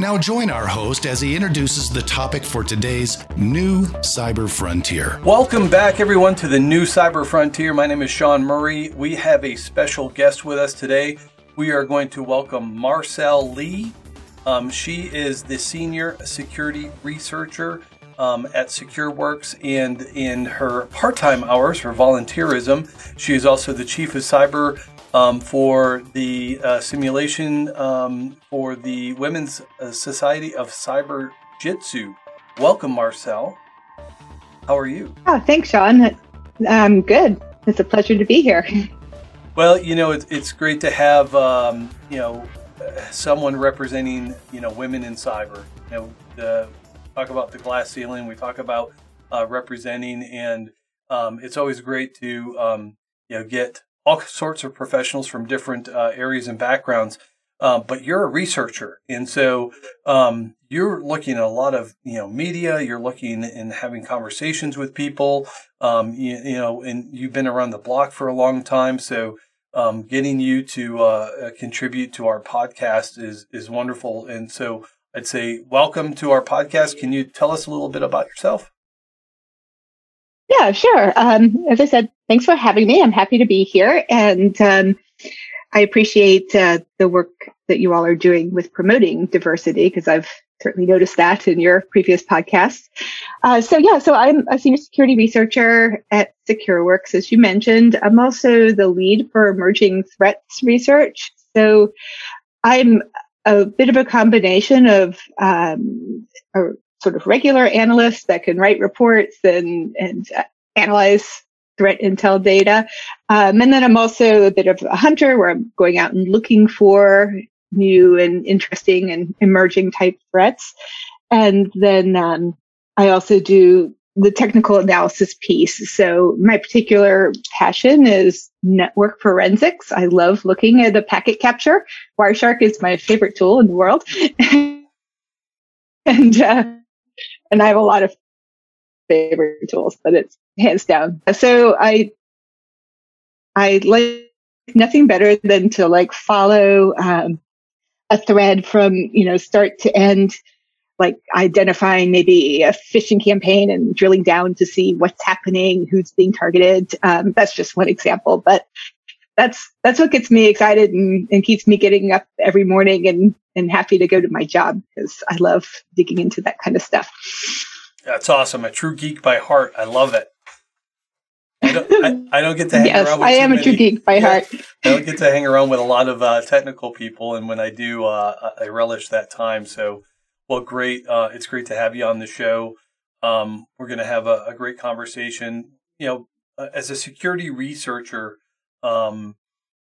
Now, join our host as he introduces the topic for today's new cyber frontier. Welcome back, everyone, to the new cyber frontier. My name is Sean Murray. We have a special guest with us today. We are going to welcome Marcelle Lee. Um, she is the senior security researcher um, at SecureWorks, and in her part time hours, her volunteerism, she is also the chief of cyber um, for the uh, simulation um, for the Women's uh, Society of Cyber Jitsu. Welcome, Marcelle. How are you? Oh, thanks, Sean. I'm good. It's a pleasure to be here. Well, you know, it's, it's great to have, um, you know, someone representing, you know, women in cyber. You know, the, talk about the glass ceiling. We talk about uh, representing, and um, it's always great to, um, you know, get all sorts of professionals from different uh, areas and backgrounds. Um, but you're a researcher, and so um, you're looking at a lot of you know media. You're looking and having conversations with people. Um, you, you, know, and you've been around the block for a long time, so um, getting you to uh, uh, contribute to our podcast is is wonderful. And so I'd say welcome to our podcast. Can you tell us a little bit about yourself? Yeah, sure. Um, as I said, thanks for having me. I'm happy to be here. And um, I appreciate uh, the work that you all are doing with promoting diversity because I've certainly noticed that in your previous podcasts. Uh, so yeah, so I'm a senior security researcher at SecureWorks, as you mentioned. I'm also the lead for emerging threats research. So I'm a bit of a combination of um, a sort of regular analyst that can write reports and and analyze threat intel data. Um, and then I'm also a bit of a hunter where I'm going out and looking for new and interesting and emerging type threats. And then um, I also do the technical analysis piece. So my particular passion is network forensics. I love looking at the packet capture. Wireshark is my favorite tool in the world. and uh, and I have a lot of favorite tools, but it's hands down. So I, I like nothing better than to like follow um, a thread from you know start to end, like identifying maybe a phishing campaign and drilling down to see what's happening, who's being targeted. Um, that's just one example, but that's that's what gets me excited and, and keeps me getting up every morning and and happy to go to my job because I love digging into that kind of stuff. That's awesome. A true geek by heart. I love it. I don't, I, I don't get to hang yes, around with I am a true geek by yeah, heart. I don't get to hang around with a lot of uh, technical people, and when I do, uh, I relish that time. So, well, great. Uh, it's great to have you on the show. Um, we're going to have a, a, great conversation. You know, uh, as a security researcher, um,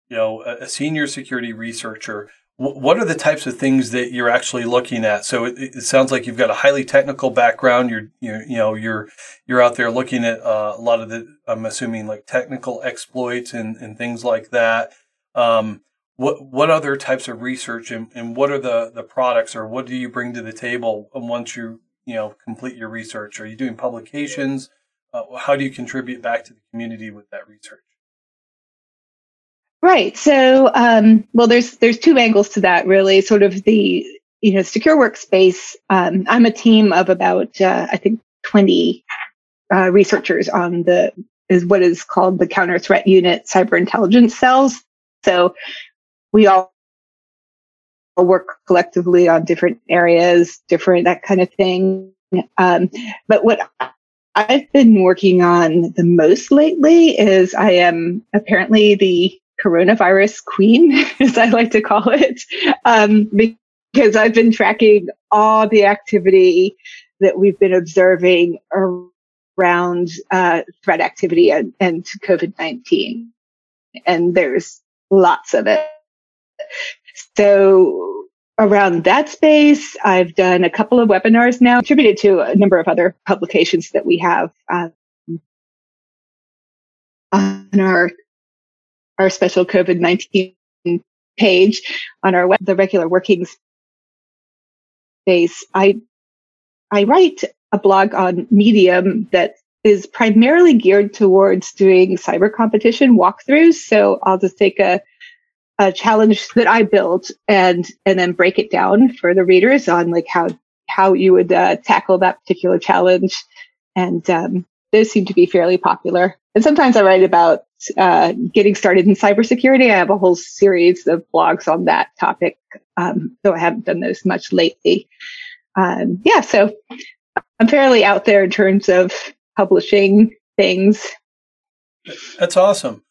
you know, a, a senior security researcher, what are the types of things that you're actually looking at? So it, it, sounds like you've got a highly technical background. You're, you're you know, you're you're out there looking at uh, a lot of the, I'm assuming like technical exploits and, and things like that. Um, what what other types of research and, and what are the the products or what do you bring to the table once you you know complete your research? Are you doing publications? Uh, how do you contribute back to the community with that research? Right. So, um, well, there's there's two angles to that, really. Sort of the you know secure workspace. Um, I'm a team of about uh, I think 20 uh, researchers on the is what is called the counter threat unit cyber intelligence cells. So we all work collectively on different areas, different that kind of thing. Um, but what I've been working on the most lately is I am apparently the coronavirus queen, as I like to call it, um, because I've been tracking all the activity that we've been observing around uh, threat activity and, and COVID 19. And there's lots of it. So around that space. I've done a couple of webinars now, contributed to a number of other publications that we have um, on our our special COVID nineteen page on our web, the regular workings space. I I write a blog on Medium that is primarily geared towards doing cyber competition walkthroughs. So I'll just take a a challenge that I built and and then break it down for the readers on like how how you would uh, tackle that particular challenge. And um, those seem to be fairly popular. And sometimes I write about uh, getting started in cybersecurity. I have a whole series of blogs on that topic, um, though I haven't done those much lately. Um, yeah, so I'm fairly out there in terms of publishing things. That's awesome.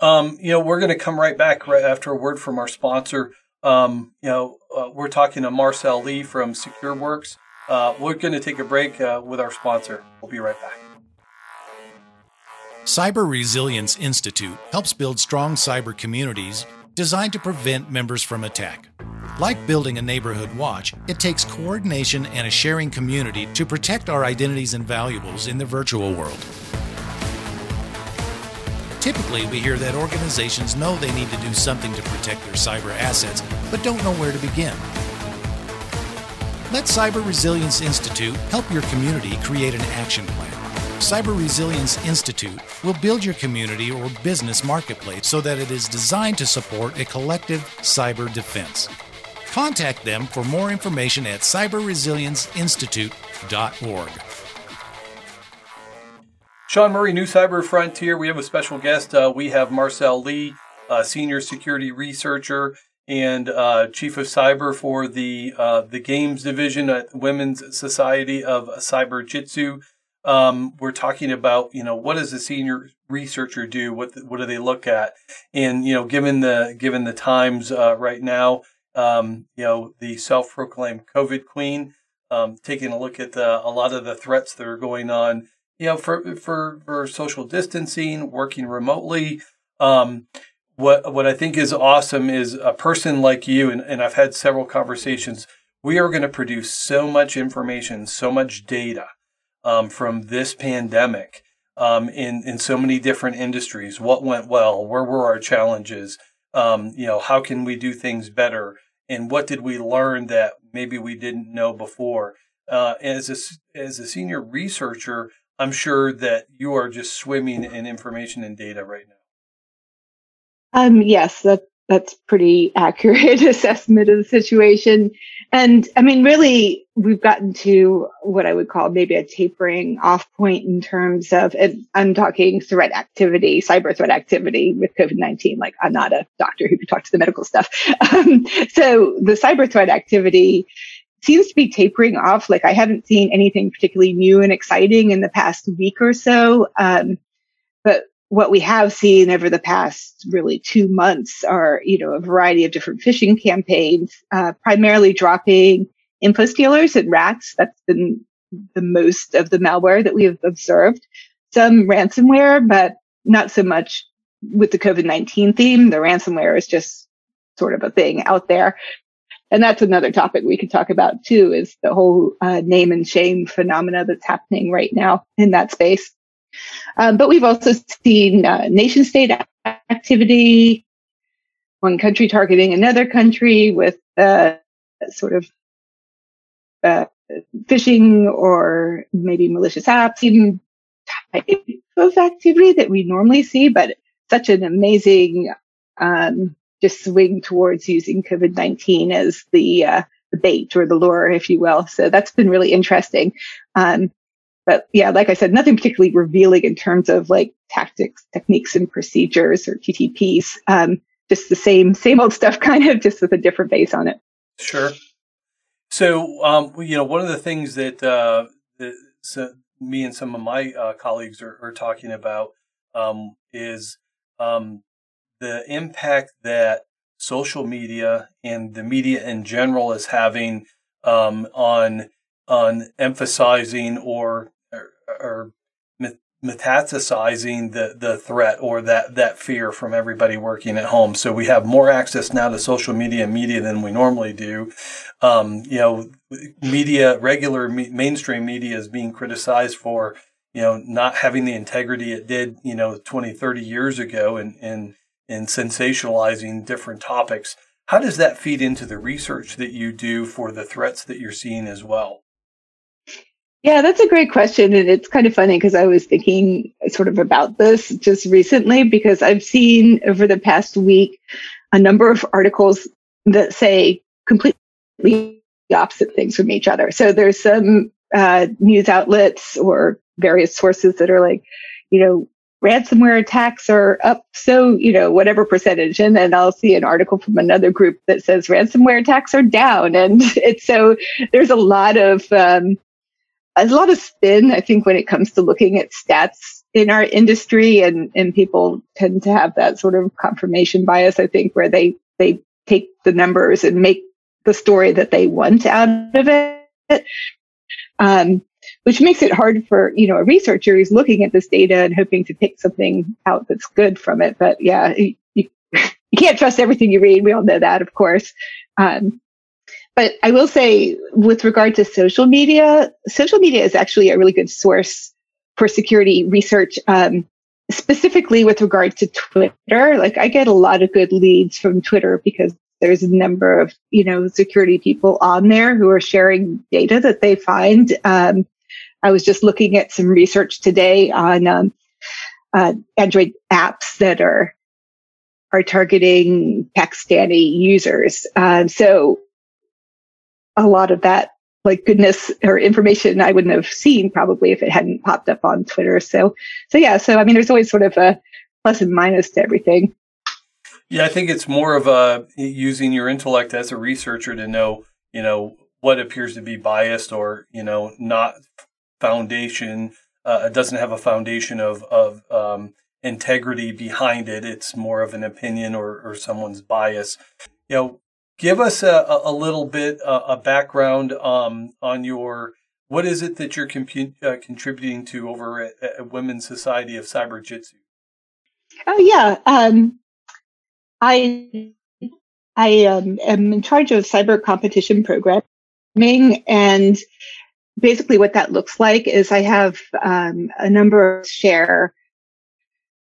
Um, you know, we're going to come right back right after a word from our sponsor. Um, you know, uh, we're talking to Marcelle Lee from SecureWorks. Uh, we're going to take a break uh, with our sponsor. We'll be right back. Cyber Resilience Institute helps build strong cyber communities designed to prevent members from attack. Like building a neighborhood watch, it takes coordination and a sharing community to protect our identities and valuables in the virtual world. Typically, we hear that organizations know they need to do something to protect their cyber assets, but don't know where to begin. Let Cyber Resilience Institute help your community create an action plan. Cyber Resilience Institute will build your community or business marketplace so that it is designed to support a collective cyber defense. Contact them for more information at cyberresilienceinstitute.org. Sean Murray, New Cyber Frontier. We have a special guest. Uh, we have Marcelle Lee, uh, senior security researcher and uh, chief of cyber for the uh, the games division at Women's Society of Cyberjutsu. Um, we're talking about you know what does a senior researcher do? What what do they look at? And you know, given the given the times uh, right now, um, you know, the self-proclaimed COVID queen, um, taking a look at the, a lot of the threats that are going on you know, for for for social distancing, working remotely. Um, what what I think is awesome is a person like you, and, and I've had several conversations. We are going to produce so much information, so much data um, from this pandemic um, in in so many different industries. What went well? Where were our challenges? Um, you know, how can we do things better? And what did we learn that maybe we didn't know before? Uh, as a as a senior researcher, I'm sure that you are just swimming in information and data right now. Um, yes, that that's pretty accurate assessment of the situation. And I mean, really, we've gotten to what I would call maybe a tapering off point in terms of, and I'm talking threat activity, cyber threat activity with COVID-19. Like I'm not a doctor who can talk to the medical stuff. Um, so the cyber threat activity seems to be tapering off. Like I haven't seen anything particularly new and exciting in the past week or so. Um, but what we have seen over the past really two months are, you know, a variety of different phishing campaigns, uh, primarily dropping info stealers and rats. That's been the most of the malware that we have observed. Some ransomware, but not so much with the COVID-19 theme. The ransomware is just sort of a thing out there and that's another topic we could talk about too is the whole uh, name and shame phenomena that's happening right now in that space um, but we've also seen uh, nation state activity one country targeting another country with uh, sort of uh, phishing or maybe malicious apps even type of activity that we normally see but such an amazing um, just swing towards using COVID 19 as the, uh, the bait or the lure, if you will. So that's been really interesting. Um, but yeah, like I said, nothing particularly revealing in terms of like tactics, techniques, and procedures or TTPs. Um, just the same, same old stuff, kind of, just with a different base on it. Sure. So, um, you know, one of the things that, uh, that so me and some of my uh, colleagues are, are, talking about um, is um, the impact that social media and the media in general is having um, on on emphasizing or or, or metastasizing the, the threat or that, that fear from everybody working at home. So we have more access now to social media and media than we normally do. Um, you know, media, regular me- mainstream media is being criticized for, you know, not having the integrity it did, you know, 20, 30 years ago and, and, and sensationalizing different topics. How does that feed into the research that you do for the threats that you're seeing as well? Yeah, that's a great question. And it's kind of funny because I was thinking sort of about this just recently because I've seen over the past week a number of articles that say completely opposite things from each other. So there's some uh, news outlets or various sources that are like, you know, ransomware attacks are up so, you know, whatever percentage. And then I'll see an article from another group that says ransomware attacks are down. And it's so there's a lot of, um, a lot of spin, I think, when it comes to looking at stats in our industry and, and people tend to have that sort of confirmation bias, I think, where they, they take the numbers and make the story that they want out of it. Um, which makes it hard for, you know, a researcher who's looking at this data and hoping to pick something out that's good from it. But yeah, you, you, can't trust everything you read. We all know that, of course. Um, but I will say, with regard to social media, social media is actually a really good source for security research, um, specifically with regard to Twitter. Like, I get a lot of good leads from Twitter because there's a number of you know security people on there who are sharing data that they find. Um, I was just looking at some research today on um, uh, Android apps that are are targeting Pakistani users. Um, so a lot of that like goodness or information I wouldn't have seen probably if it hadn't popped up on Twitter. So, so yeah, so I mean, there's always sort of a plus and minus to everything. Yeah, I think it's more of a using your intellect as a researcher to know, you know, what appears to be biased or you know not foundation. Uh, it doesn't have a foundation of of um, integrity behind it. It's more of an opinion or or someone's bias. You know, give us a, a little bit uh, a background um, on your what is it that you're compu- uh, contributing to over at, at, Women's Society of Cyberjutsu? Oh yeah, um, I I um, am in charge of cyber competition programming, and basically what that looks like is I have um, a number of share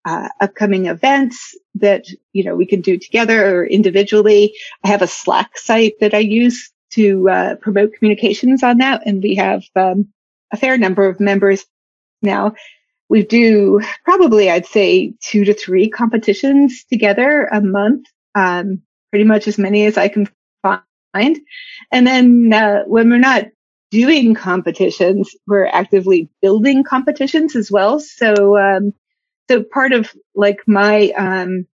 uh, upcoming events that you know we can do together or individually. I have a Slack site that I use to uh, promote communications on that, and we have um, a fair number of members now. We do probably, I'd say, two to three competitions together a month, um, pretty much as many as I can find. And then uh, when we're not doing competitions, we're actively building competitions as well. So um, so part of like my um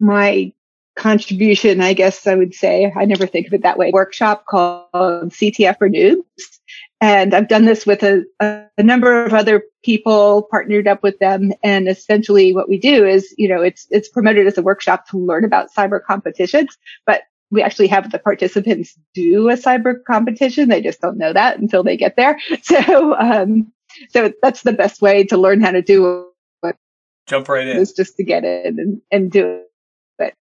my contribution, I guess I would say, I never think of it that way, workshop called CTF for Noobs. And I've done this with a, a, number of other people, partnered up with them. And essentially what we do is, you know, it's, it's promoted as a workshop to learn about cyber competitions, but we actually have the participants do a cyber competition. They just don't know that until they get there. So, um, so that's the best way to learn how to do Jump right in. It's just to get in and, and do it.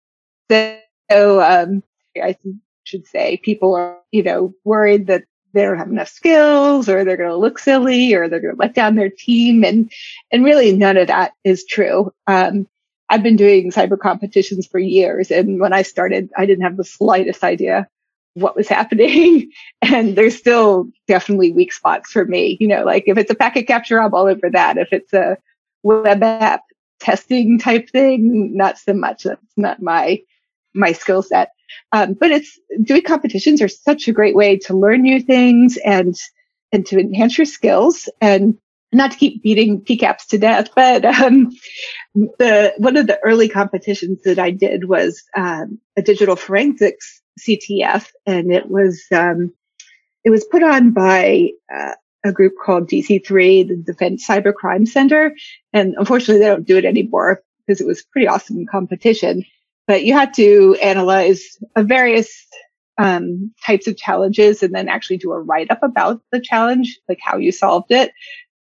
So, um, I should say people are, you know, worried that they don't have enough skills or they're going to look silly or they're going to let down their team. And, and really none of that is true. Um, I've been doing cyber competitions for years. And when I started, I didn't have the slightest idea what was happening. And there's still definitely weak spots for me. You know, like if it's a packet capture, I'm all over that. If it's a web app, testing type thing, not so much. That's not my my skill set. Um, but it's doing competitions are such a great way to learn new things and and to enhance your skills and not to keep beating PCAPs to death, but um, the one of the early competitions that I did was um, a digital forensics CTF, and it was um, it was put on by uh, a group called DC3, the Defense Cyber Crime Center. And unfortunately, they don't do it anymore because it was pretty awesome competition. But you had to analyze various um, types of challenges and then actually do a write up about the challenge, like how you solved it.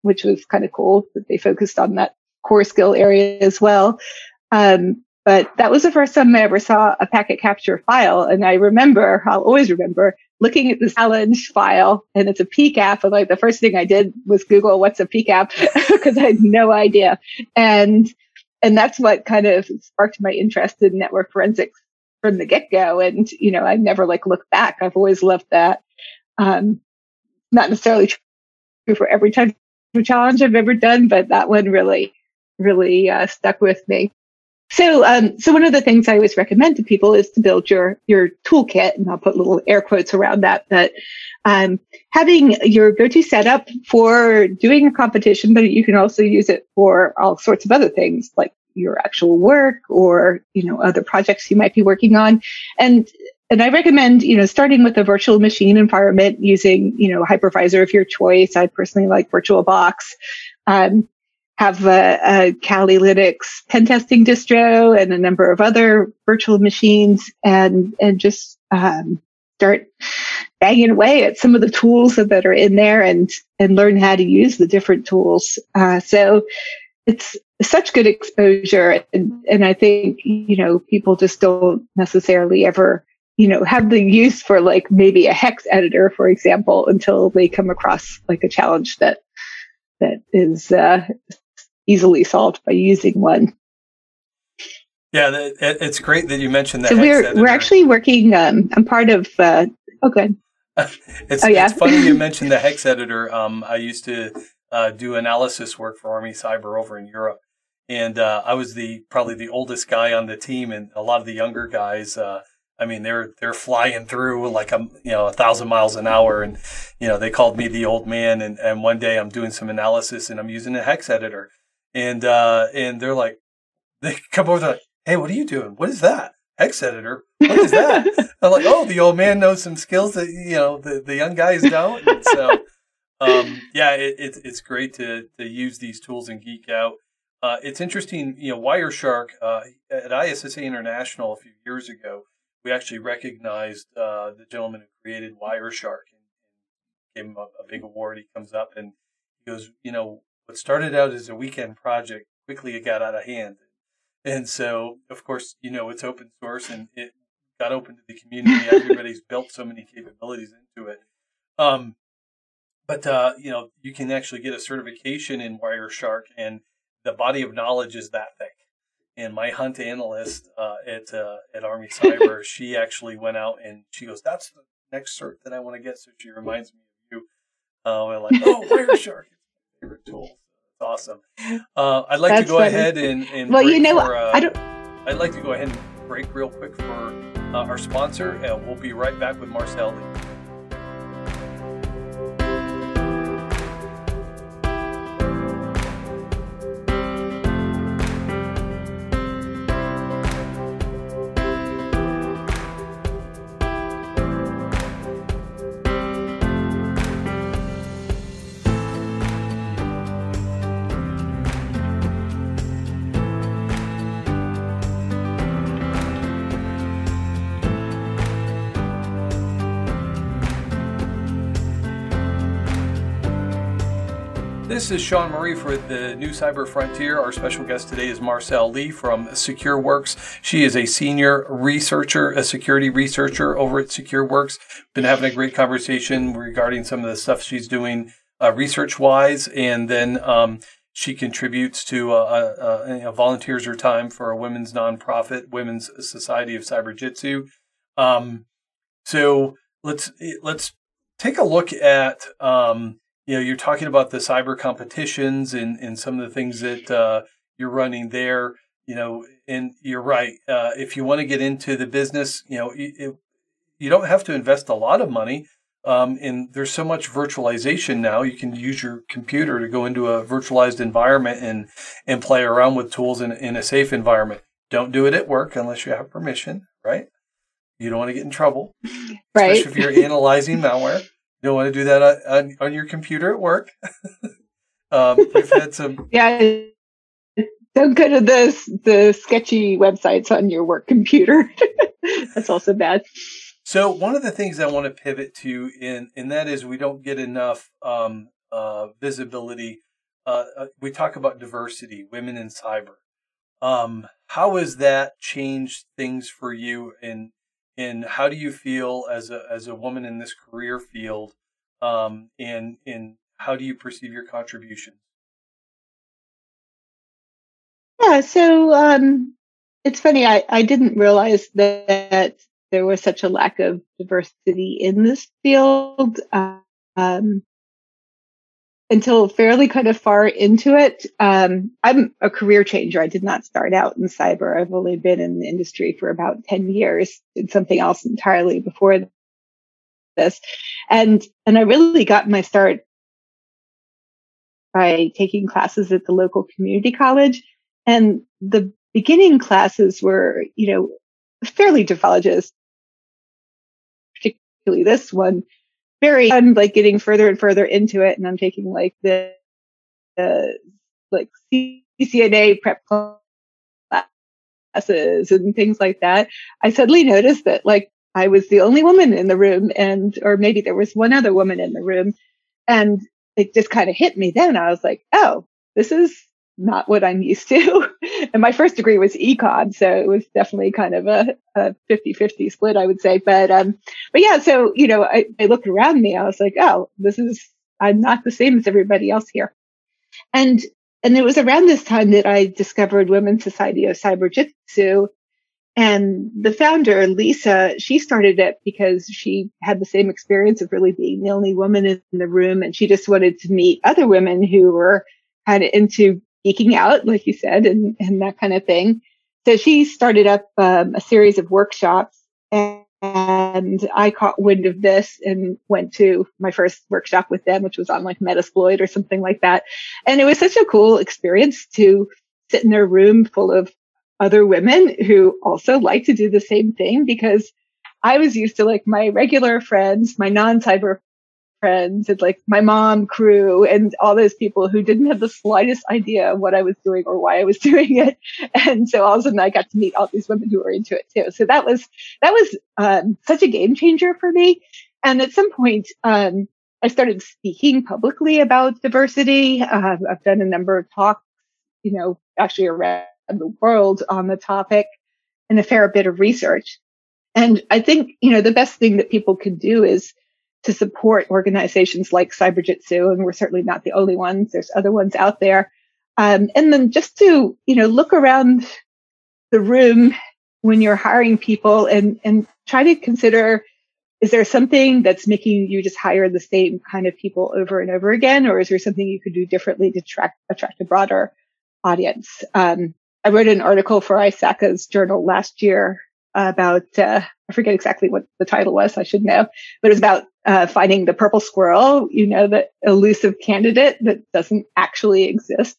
which was kind of cool that they focused on that core skill area as well. Um, but that was the first time I ever saw a packet capture file. And I remember, I'll always remember looking at this challenge file and it's a PCAP. And like the first thing I did was Google what's a PCAP because I had no idea. And, and that's what kind of sparked my interest in network forensics from the get go. And, you know, I've never like looked back. I've always loved that. Um, not necessarily true for every type of challenge I've ever done, but that one really, really uh, stuck with me. So, um, so one of the things I always recommend to people is to build your your toolkit, and I'll put little air quotes around that. But um, having your go-to setup for doing a competition, but you can also use it for all sorts of other things, like your actual work or you know other projects you might be working on, and and I recommend, you know, starting with a virtual machine environment using, you know, hypervisor of your choice. I personally like VirtualBox. Um, have a, a Kali Linux pen testing distro and a number of other virtual machines and, and just, um, start banging away at some of the tools that are in there and, and learn how to use the different tools. Uh, so it's such good exposure. And, and I think, you know, people just don't necessarily ever, you know, have the use for like maybe a hex editor, for example, until they come across like a challenge that that is uh, easily solved by using one. Yeah, it's great that you mentioned that. So we're we're actually working. Um, I'm part of. Uh, oh, good. it's, oh, yeah. it's funny you mentioned the hex editor. Um, I used to uh, do analysis work for Army Cyber over in Europe, and uh, I was the probably the oldest guy on the team, and a lot of the younger guys. Uh, I mean, they're they're flying through like a you know a thousand miles an hour, and you know they called me the old man. And, and one day I'm doing some analysis, and I'm using a hex editor, and uh, and they're like, they come over, they're like, "Hey, what are you doing? What is that? Hex editor? What is that?" I'm like, "Oh, the old man knows some skills that you know the, the young guys don't." And so, um, yeah, it, it, it's great to to use these tools and geek out. Uh, it's interesting, you know, Wireshark uh, at ISSA International a few years ago. We actually recognized uh, the gentleman who created Wireshark and, and gave him a, a big award. He comes up and he goes, you know, what started out as a weekend project quickly it got out of hand. And so, of course, you know, it's open source and it got open to the community. Everybody's built so many capabilities into it. Um, but, uh, you know, you can actually get a certification in Wireshark and the body of knowledge is that thick. And my hunt analyst uh, at uh, at Army Cyber, she actually went out and she goes, "That's the next cert that I want to get." So she reminds me of you. Uh, we're like, "Oh, Wireshark, favorite tool. It's awesome. Uh, I'd like That's to go funny. ahead and, and well, you know, for, uh, I don't. I'd like to go ahead and break real quick for uh, our sponsor, and we'll be right back with Marcelle. Is Sean Murray for the New Cyber Frontier. Our special guest today is Marcelle Lee from SecureWorks. She is a senior researcher, a security researcher over at SecureWorks. Been having a great conversation regarding some of the stuff she's doing uh, research wise, and then um, she contributes to uh, uh, uh, volunteers her time for a women's nonprofit, Women's Society of Cyberjutsu. Um, so let's let's take a look at um, you know, you're talking about the cyber competitions and, and some of the things that uh, you're running there, you know, and you're right. Uh, if you want to get into the business, you know, it, you don't have to invest a lot of money. Um, and there's so much virtualization now. You can use your computer to go into a virtualized environment and and play around with tools in, in a safe environment. Don't do it at work unless you have permission, right? You don't want to get in trouble, right? Especially if you're analyzing malware. You don't want to do that on, on your computer at work. um, we've had some. Yeah. Don't go to the the sketchy websites on your work computer. That's also bad. So one of the things I want to pivot to in and that is we don't get enough um, uh, visibility uh, uh, we talk about diversity, women in cyber. Um, how has that changed things for you, and and how do you feel as a as a woman in this career field, um, and and how do you perceive your contribution? Yeah, so um, it's funny. I, I didn't realize that there was such a lack of diversity in this field. Um, until fairly kind of far into it. Um, I'm a career changer. I did not start out in cyber. I've only been in the industry for about 10 years, did something else entirely before this. And, and I really got my start by taking classes at the local community college. And the beginning classes were, you know, fairly developed, particularly this one very I'm like getting further and further into it and I'm taking like the, the like CCNA prep classes and things like that. I suddenly noticed that like I was the only woman in the room and, or maybe there was one other woman in the room and it just kind of hit me then. I was like, oh, this is not what I'm used to. and my first degree was econ. So it was definitely kind of a, a 50-50 split, I would say. But, um, but yeah, so, you know, I, I looked around me. I was like, oh, this is, I'm not the same as everybody else here. And, and it was around this time that I discovered Women's Society of Cyberjutsu. And the founder, Lisa, she started it because she had the same experience of really being the only woman in the room. And she just wanted to meet other women who were kind of into geeking out, like you said, and, and that kind of thing. So she started up um, a series of workshops and, and I caught wind of this and went to my first workshop with them, which was on like Metasploit or something like that. And it was such a cool experience to sit in a room full of other women who also like to do the same thing because I was used to like my regular friends, my non-cyber friends and like my mom crew and all those people who didn't have the slightest idea what I was doing or why I was doing it. And so all of a sudden I got to meet all these women who were into it too. So that was, that was um, such a game changer for me. And at some point, um, I started speaking publicly about diversity. Uh, I've done a number of talks, you know, actually around the world on the topic and a fair bit of research. And I think, you know, the best thing that people can do is to support organizations like Cyberjutsu, and we're certainly not the only ones. There's other ones out there. Um, and then just to, you know, look around the room when you're hiring people and, and try to consider, is there something that's making you just hire the same kind of people over and over again? Or is there something you could do differently to attract, attract a broader audience? Um, I wrote an article for ISACA's journal last year about, uh, I forget exactly what the title was. I should know, but it was about uh, finding the purple squirrel, you know, the elusive candidate that doesn't actually exist.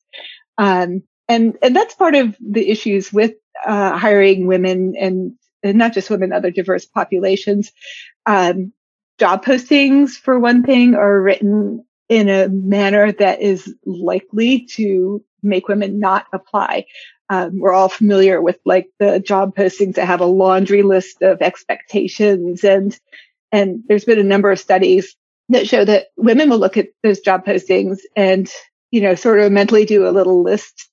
Um, and, and that's part of the issues with, uh, hiring women and, and, not just women, other diverse populations. Um, job postings, for one thing, are written in a manner that is likely to make women not apply. Um, we're all familiar with like the job postings that have a laundry list of expectations and and there's been a number of studies that show that women will look at those job postings and, you know, sort of mentally do a little list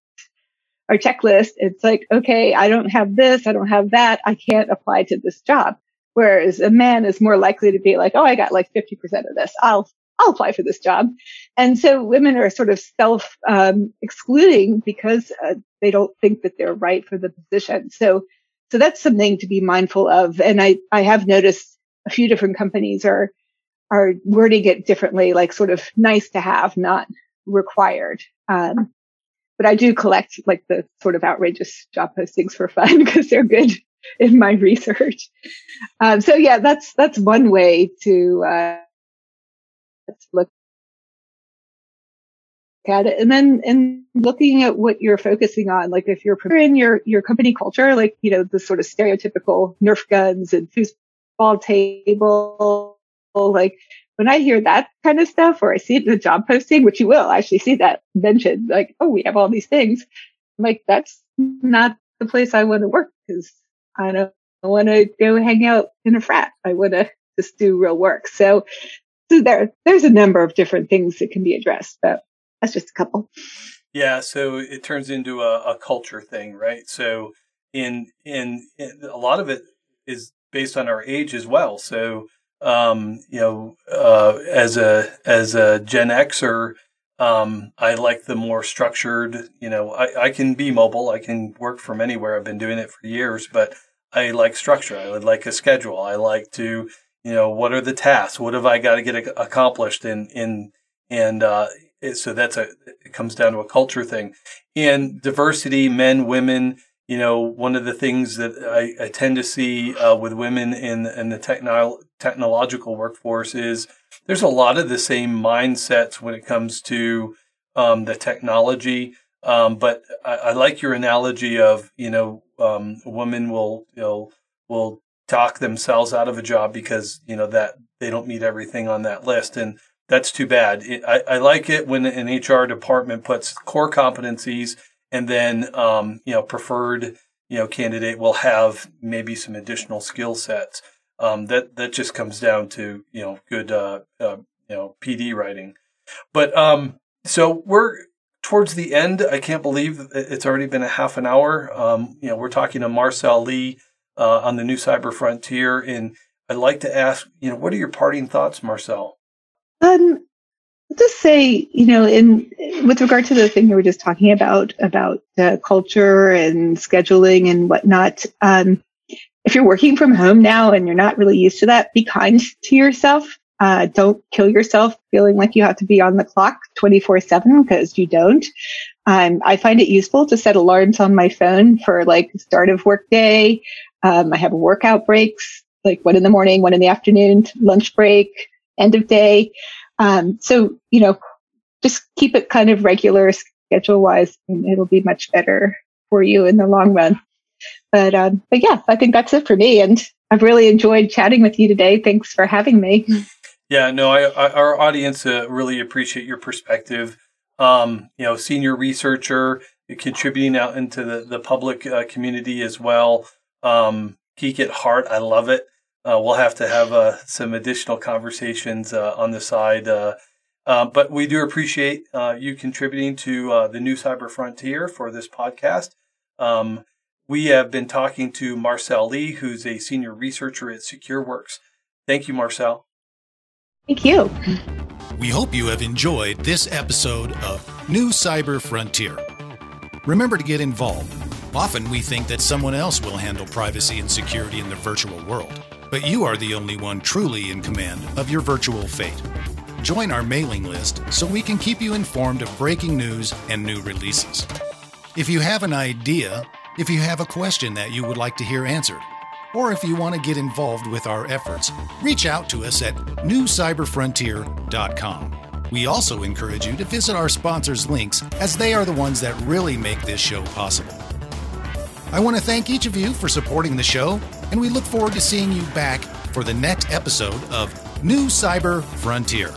or checklist. It's like, okay, I don't have this. I don't have that. I can't apply to this job. Whereas a man is more likely to be like, oh, I got like 50% of this. I'll, I'll apply for this job. And so women are sort of self um, excluding because uh, they don't think that they're right for the position. So, so that's something to be mindful of. And I, I have noticed a few different companies are are wording it differently, like sort of nice to have, not required. Um, but I do collect like the sort of outrageous job postings for fun because they're good in my research. Um, so yeah, that's that's one way to uh, look at it, and then and looking at what you're focusing on, like if you're in your your company culture, like you know the sort of stereotypical Nerf guns and foosball table. Like when I hear that kind of stuff, or I see it in the job posting, which you will actually see that mentioned, like, oh, we have all these things. I'm like, that's not the place I want to work because I don't want to go hang out in a frat. I want to just do real work. So, so there, there's a number of different things that can be addressed, but that's just a couple. Yeah, so it turns into a, a culture thing, right? So in, in, in a lot of it is based on our age as well. So um, you know, uh, as a as a Gen Xer, um, I like the more structured. You know, I, I can be mobile. I can work from anywhere. I've been doing it for years, but I like structure. I would like a schedule. I like to, you know, what are the tasks? What have I got to get accomplished? In in and uh, so that's a it comes down to a culture thing, and diversity, men, women you know, one of the things that I, I tend to see uh, with women in in the techno- technological workforce is there's a lot of the same mindsets when it comes to um, the technology. Um, but I, I, like your analogy of you know, um, a woman will you know will talk themselves out of a job because you know that they don't meet everything on that list, and that's too bad. It, I, I like it when an HR department puts core competencies and then um, you know preferred you know candidate will have maybe some additional skill sets. Um, that that just comes down to you know good uh, uh, you know PD writing. But um, so we're towards the end. I can't believe it's already been a half an hour. Um, you know we're talking to Marcelle Lee uh, on the new cyber frontier, and I'd like to ask you know what are your parting thoughts, Marcelle? Um, just say, you know, in with regard to the thing you were just talking about about uh, culture and scheduling and whatnot. Um, if you're working from home now and you're not really used to that, be kind to yourself. Uh, don't kill yourself feeling like you have to be on the clock 24 7 because you don't. Um, I find it useful to set alarms on my phone for like start of work day. Um, I have workout breaks, like one in the morning, one in the afternoon, lunch break, end of day. Um, so, you know, just keep it kind of regular schedule wise and it'll be much better for you in the long run. But, um, but yeah, I think that's it for me. And I've really enjoyed chatting with you today. Thanks for having me. Yeah, no, I, I, our audience uh, really appreciate your perspective. Um, you know, senior researcher, contributing out into the, the public uh, community as well. Um, geek at heart. I love it. Uh, we'll have to have uh, some additional conversations uh, on the side. Uh, uh, but we do appreciate uh, you contributing to the new cyber frontier for this podcast. Um, we have been talking to Marcelle Lee, who's a senior researcher at SecureWorks. Thank you, Marcelle. Thank you. We hope you have enjoyed this episode of New Cyber Frontier. Remember to get involved. Often we think that someone else will handle privacy and security in the virtual world but you are the only one truly in command of your virtual fate. Join our mailing list so we can keep you informed of breaking news and new releases. If you have an idea, if you have a question that you would like to hear answered, or if you want to get involved with our efforts, reach out to us at newcyberfrontier.com. We also encourage you to visit our sponsors' links as they are the ones that really make this show possible. I want to thank each of you for supporting the show, and we look forward to seeing you back for the next episode of New Cyber Frontier.